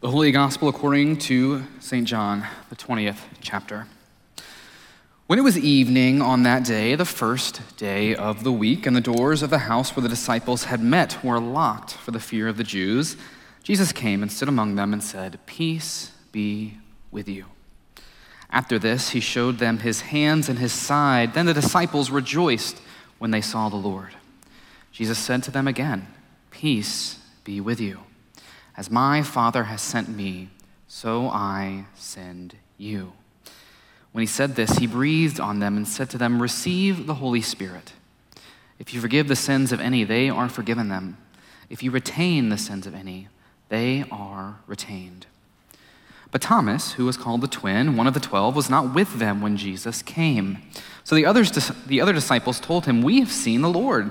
The Holy Gospel according to St. John, the 20th chapter. When it was evening on that day, the first day of the week, and the doors of the house where the disciples had met were locked for the fear of the Jews, Jesus came and stood among them and said, Peace be with you. After this, he showed them his hands and his side. Then the disciples rejoiced when they saw the Lord. Jesus said to them again, Peace be with you. As my Father has sent me, so I send you. When he said this, he breathed on them and said to them, Receive the Holy Spirit. If you forgive the sins of any, they are forgiven them. If you retain the sins of any, they are retained. But Thomas, who was called the twin, one of the twelve, was not with them when Jesus came. So the, others, the other disciples told him, We have seen the Lord.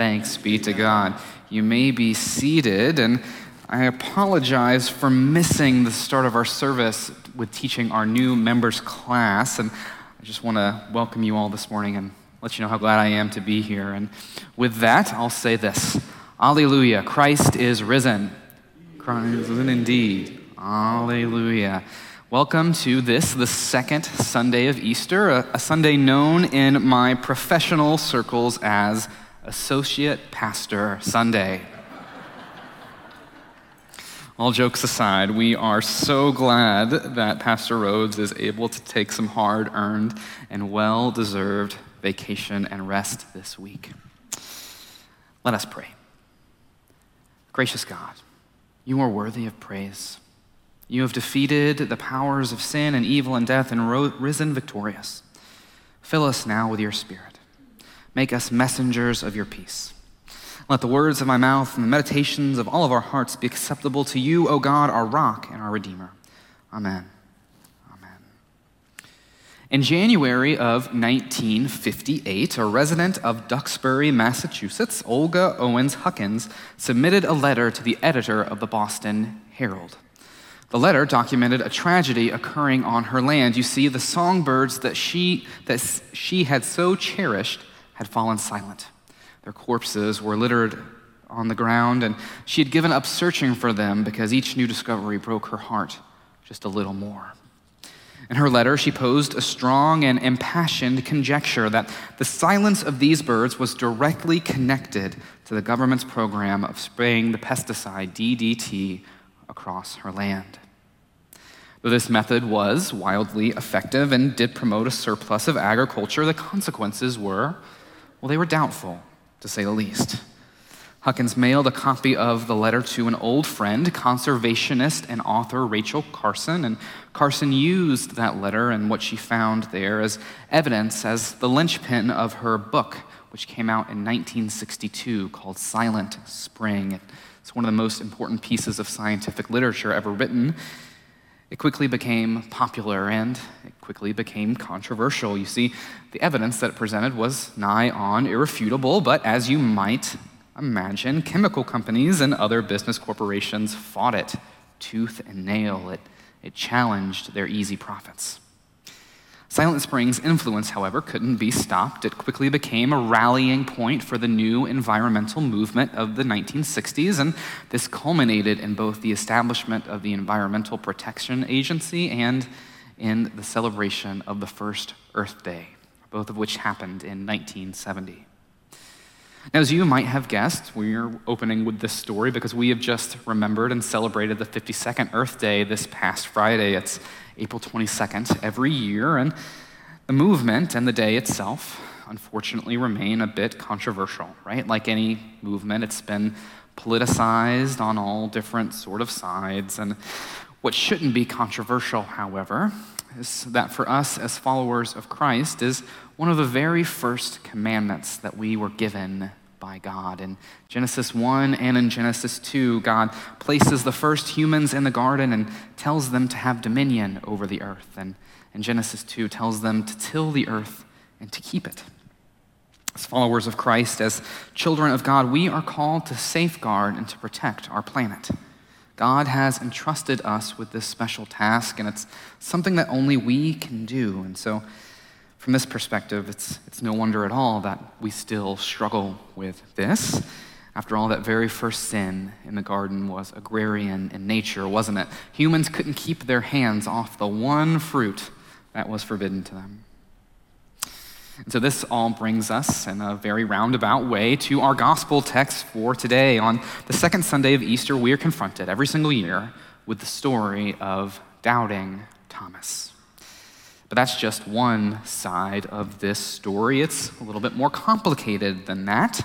Thanks be to God. You may be seated, and I apologize for missing the start of our service with teaching our new members class. And I just want to welcome you all this morning and let you know how glad I am to be here. And with that, I'll say this Alleluia, Christ is risen. Christ is risen indeed. Alleluia. Welcome to this, the second Sunday of Easter, a, a Sunday known in my professional circles as Associate Pastor Sunday. All jokes aside, we are so glad that Pastor Rhodes is able to take some hard earned and well deserved vacation and rest this week. Let us pray. Gracious God, you are worthy of praise. You have defeated the powers of sin and evil and death and risen victorious. Fill us now with your Spirit Make us messengers of your peace. Let the words of my mouth and the meditations of all of our hearts be acceptable to you, O God, our rock and our Redeemer. Amen. Amen. In January of 1958, a resident of Duxbury, Massachusetts, Olga Owens Huckins, submitted a letter to the editor of the Boston Herald. The letter documented a tragedy occurring on her land. You see, the songbirds that she, that she had so cherished had fallen silent. Their corpses were littered on the ground, and she had given up searching for them because each new discovery broke her heart just a little more. In her letter, she posed a strong and impassioned conjecture that the silence of these birds was directly connected to the government's program of spraying the pesticide DDT across her land. Though this method was wildly effective and did promote a surplus of agriculture, the consequences were well, they were doubtful, to say the least. Huckins mailed a copy of the letter to an old friend, conservationist and author Rachel Carson, and Carson used that letter and what she found there as evidence as the linchpin of her book, which came out in 1962 called Silent Spring. It's one of the most important pieces of scientific literature ever written. It quickly became popular and it quickly became controversial. You see, the evidence that it presented was nigh on irrefutable, but as you might imagine, chemical companies and other business corporations fought it tooth and nail. It, it challenged their easy profits. Silent Spring's influence, however, couldn't be stopped. It quickly became a rallying point for the new environmental movement of the 1960s, and this culminated in both the establishment of the Environmental Protection Agency and in the celebration of the first Earth Day, both of which happened in 1970. Now, as you might have guessed, we're opening with this story because we have just remembered and celebrated the 52nd Earth Day this past Friday. It's April 22nd every year, and the movement and the day itself, unfortunately, remain a bit controversial, right? Like any movement, it's been politicized on all different sort of sides. And what shouldn't be controversial, however, is that for us as followers of Christ is one of the very first commandments that we were given by God. In Genesis 1 and in Genesis 2, God places the first humans in the garden and tells them to have dominion over the earth. And in Genesis 2, tells them to till the earth and to keep it. As followers of Christ, as children of God, we are called to safeguard and to protect our planet. God has entrusted us with this special task, and it's something that only we can do. And so, from this perspective, it's, it's no wonder at all that we still struggle with this. After all, that very first sin in the garden was agrarian in nature, wasn't it? Humans couldn't keep their hands off the one fruit that was forbidden to them. And so, this all brings us in a very roundabout way to our gospel text for today. On the second Sunday of Easter, we are confronted every single year with the story of doubting Thomas. But that's just one side of this story. It's a little bit more complicated than that.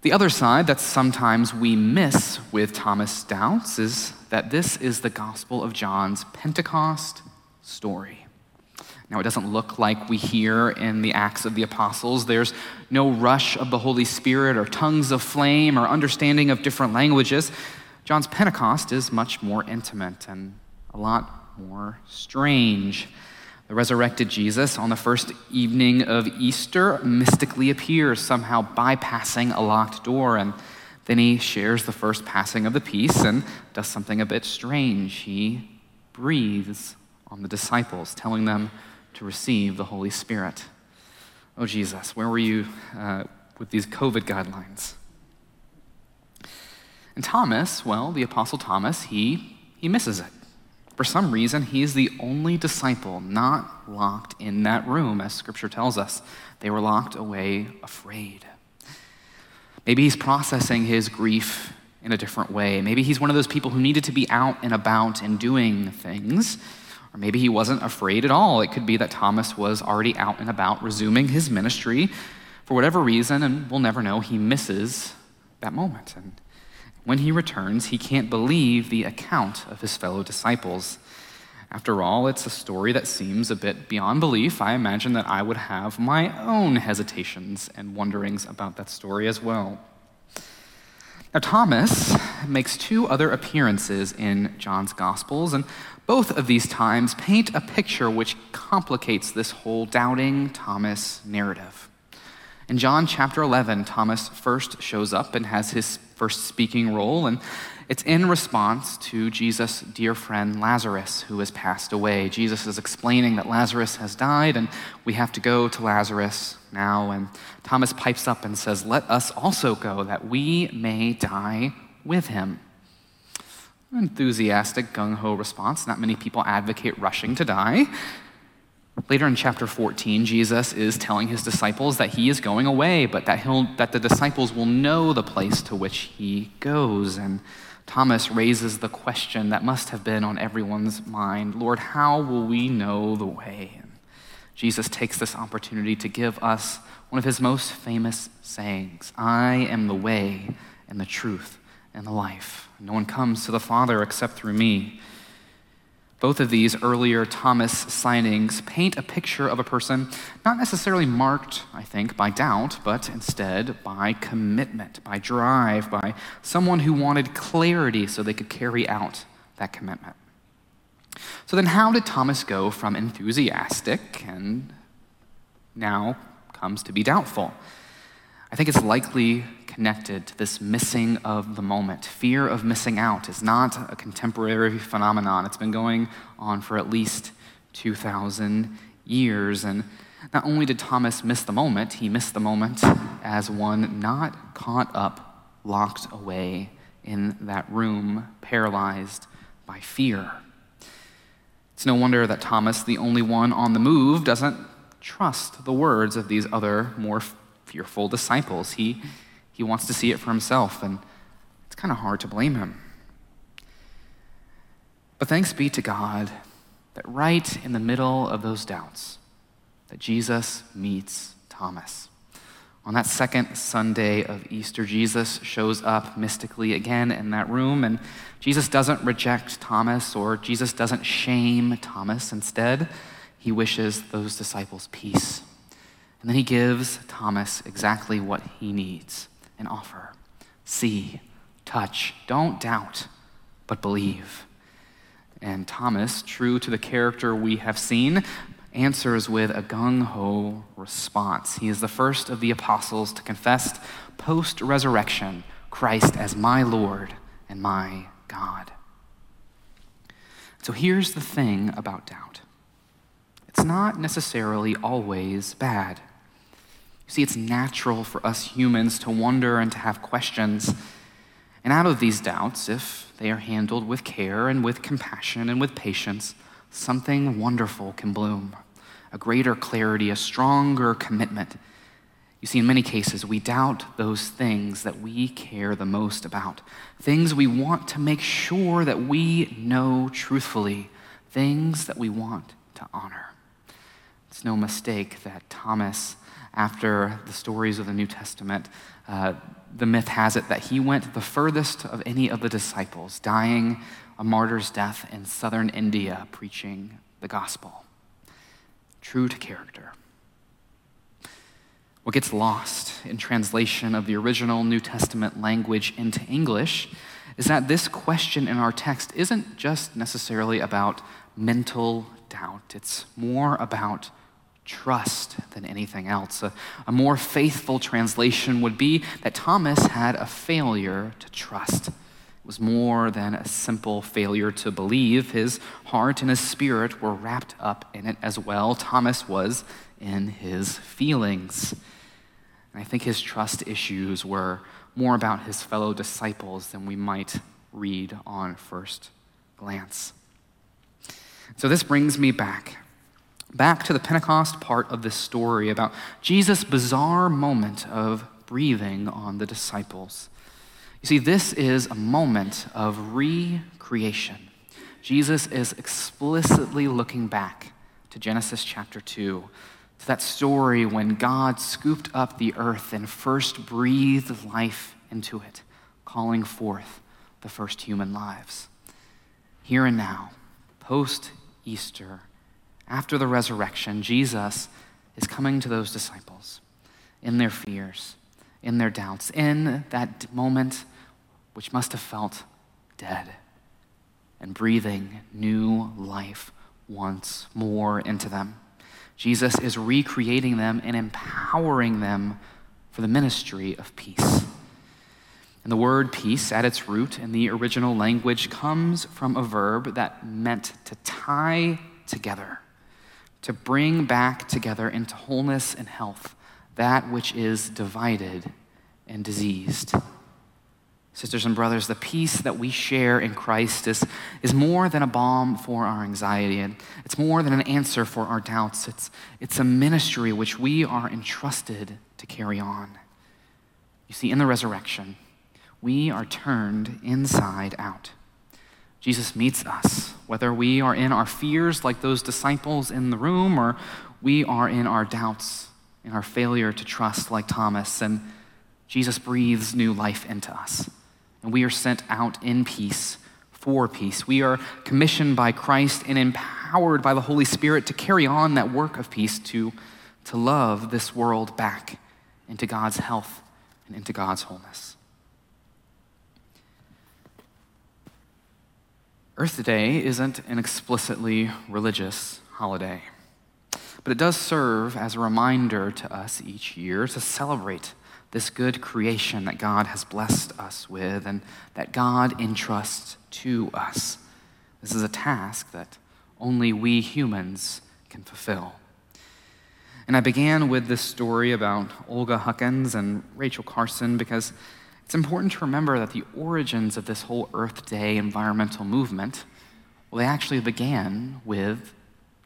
The other side that sometimes we miss with Thomas' doubts is that this is the Gospel of John's Pentecost story. Now, it doesn't look like we hear in the Acts of the Apostles. There's no rush of the Holy Spirit or tongues of flame or understanding of different languages. John's Pentecost is much more intimate and a lot more strange. The resurrected Jesus on the first evening of Easter mystically appears, somehow bypassing a locked door, and then he shares the first passing of the peace and does something a bit strange. He breathes on the disciples, telling them to receive the Holy Spirit. Oh, Jesus, where were you uh, with these COVID guidelines? And Thomas, well, the Apostle Thomas, he, he misses it. For some reason, he is the only disciple not locked in that room, as scripture tells us. They were locked away afraid. Maybe he's processing his grief in a different way. Maybe he's one of those people who needed to be out and about and doing things. Or maybe he wasn't afraid at all. It could be that Thomas was already out and about resuming his ministry for whatever reason, and we'll never know. He misses that moment. And when he returns, he can't believe the account of his fellow disciples. After all, it's a story that seems a bit beyond belief. I imagine that I would have my own hesitations and wonderings about that story as well. Now, Thomas makes two other appearances in John's Gospels, and both of these times paint a picture which complicates this whole doubting Thomas narrative. In John chapter 11, Thomas first shows up and has his first speaking role, and it's in response to Jesus' dear friend Lazarus, who has passed away. Jesus is explaining that Lazarus has died, and we have to go to Lazarus now. And Thomas pipes up and says, Let us also go, that we may die with him. Enthusiastic, gung ho response. Not many people advocate rushing to die. Later in chapter 14, Jesus is telling his disciples that he is going away, but that, he'll, that the disciples will know the place to which he goes. And Thomas raises the question that must have been on everyone's mind Lord, how will we know the way? And Jesus takes this opportunity to give us one of his most famous sayings I am the way and the truth and the life. No one comes to the Father except through me. Both of these earlier Thomas signings paint a picture of a person not necessarily marked, I think, by doubt, but instead by commitment, by drive, by someone who wanted clarity so they could carry out that commitment. So then, how did Thomas go from enthusiastic and now comes to be doubtful? I think it's likely connected to this missing of the moment. Fear of missing out is not a contemporary phenomenon. It's been going on for at least 2,000 years. And not only did Thomas miss the moment, he missed the moment as one not caught up, locked away in that room, paralyzed by fear. It's no wonder that Thomas, the only one on the move, doesn't trust the words of these other more fearful disciples. He, he wants to see it for himself, and it's kind of hard to blame him. But thanks be to God that right in the middle of those doubts, that Jesus meets Thomas. On that second Sunday of Easter, Jesus shows up mystically again in that room, and Jesus doesn't reject Thomas or Jesus doesn't shame Thomas. Instead, he wishes those disciples peace. And then he gives Thomas exactly what he needs an offer see, touch, don't doubt, but believe. And Thomas, true to the character we have seen, answers with a gung ho response. He is the first of the apostles to confess post resurrection Christ as my Lord and my God. So here's the thing about doubt it's not necessarily always bad. You see, it's natural for us humans to wonder and to have questions. And out of these doubts, if they are handled with care and with compassion and with patience, something wonderful can bloom a greater clarity, a stronger commitment. You see, in many cases, we doubt those things that we care the most about, things we want to make sure that we know truthfully, things that we want to honor. It's no mistake that Thomas, after the stories of the New Testament, uh, the myth has it that he went the furthest of any of the disciples, dying a martyr's death in southern India preaching the gospel. True to character. What gets lost in translation of the original New Testament language into English is that this question in our text isn't just necessarily about mental doubt, it's more about trust than anything else. A, a, more faithful translation would be that Thomas had a failure to trust It was more than a simple failure to believe. His heart and his spirit were wrapped up in it as well. Thomas was in his feelings. And I think his trust issues were more about his fellow disciples than we might read on first glance. So this brings me back back to the Pentecost part of this story about Jesus' bizarre moment of breathing on the disciples. You see, this is a moment of recreation. Jesus is explicitly looking back to Genesis chapter 2, to that story when God scooped up the earth and first breathed life into it, calling forth the first human lives. Here and now, post Easter, after the resurrection, Jesus is coming to those disciples in their fears, in their doubts, in that moment which must have felt dead, and breathing new life once more into them. Jesus is recreating them and empowering them for the ministry of peace. And the word peace, at its root in the original language, comes from a verb that meant to tie together, to bring back together into wholeness and health that which is divided and diseased. Sisters and brothers, the peace that we share in Christ is, is more than a balm for our anxiety, and it's more than an answer for our doubts. It's, it's a ministry which we are entrusted to carry on. You see, in the resurrection, we are turned inside out. Jesus meets us, whether we are in our fears like those disciples in the room, or we are in our doubts, in our failure to trust like Thomas, and Jesus breathes new life into us and we are sent out in peace for peace. We are commissioned by Christ and empowered by the Holy Spirit to carry on that work of peace, to, to love this world back into God's health and into God's wholeness. Earth Day isn't an explicitly religious holiday, but it does serve as a reminder to us each year to celebrate this good creation that God has blessed us with and that God entrusts to us. This is a task that only we humans can fulfill. And I began with this story about Olga Huckins and Rachel Carson because it's important to remember that the origins of this whole Earth Day environmental movement, well, they actually began with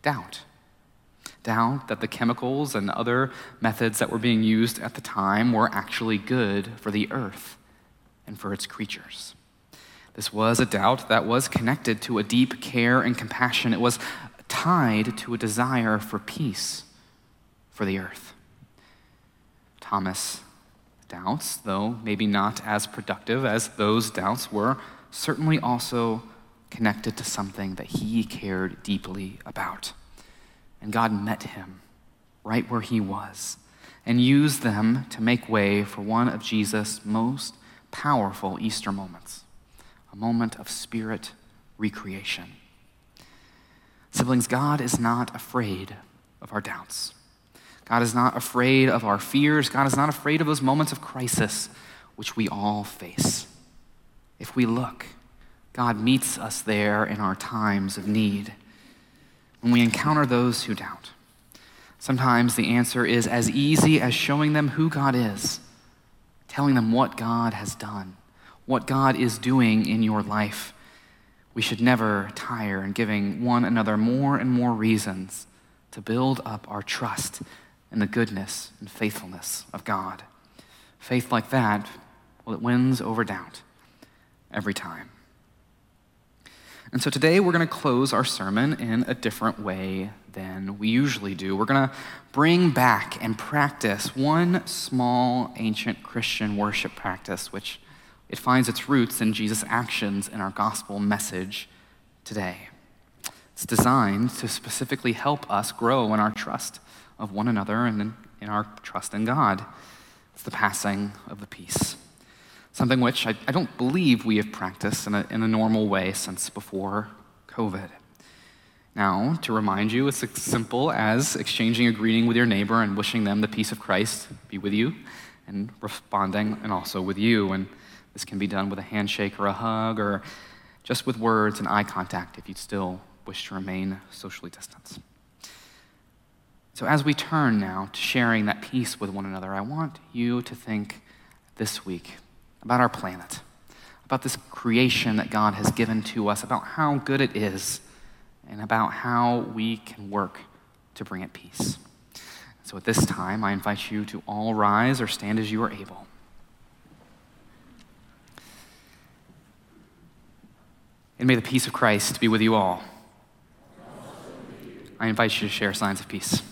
doubt. doubt that the chemicals and other methods that were being used at the time were actually good for the earth and for its creatures. This was a doubt that was connected to a deep care and compassion. It was tied to a desire for peace for the earth. Thomas doubts, though maybe not as productive as those doubts were, certainly also connected to something that he cared deeply about. And God met him right where he was and used them to make way for one of Jesus' most powerful Easter moments a moment of spirit recreation. Siblings, God is not afraid of our doubts. God is not afraid of our fears. God is not afraid of those moments of crisis which we all face. If we look, God meets us there in our times of need. When we encounter those who doubt, sometimes the answer is as easy as showing them who God is, telling them what God has done, what God is doing in your life. We should never tire in giving one another more and more reasons to build up our trust in the goodness and faithfulness of God. Faith like that, well, it wins over doubt every time. And so today we're going to close our sermon in a different way than we usually do. We're going to bring back and practice one small ancient Christian worship practice, which it finds its roots in Jesus' actions in our gospel message today. It's designed to specifically help us grow in our trust of one another and in our trust in God. It's the passing of the peace something which I, I don't believe we have practiced in a, in a normal way since before COVID. Now, to remind you, it's as simple as exchanging a greeting with your neighbor and wishing them the peace of Christ be with you, and responding and also with you. And this can be done with a handshake or a hug, or just with words and eye contact if you still wish to remain socially distanced. So, as we turn now to sharing that peace with one another, I want you to think this week about our planet, about this creation that God has given to us, about how good it is, and about how we can work to bring it peace. So at this time, I invite you to all rise or stand as you are able. And may the peace of Christ be with you all. I invite you to share signs of peace.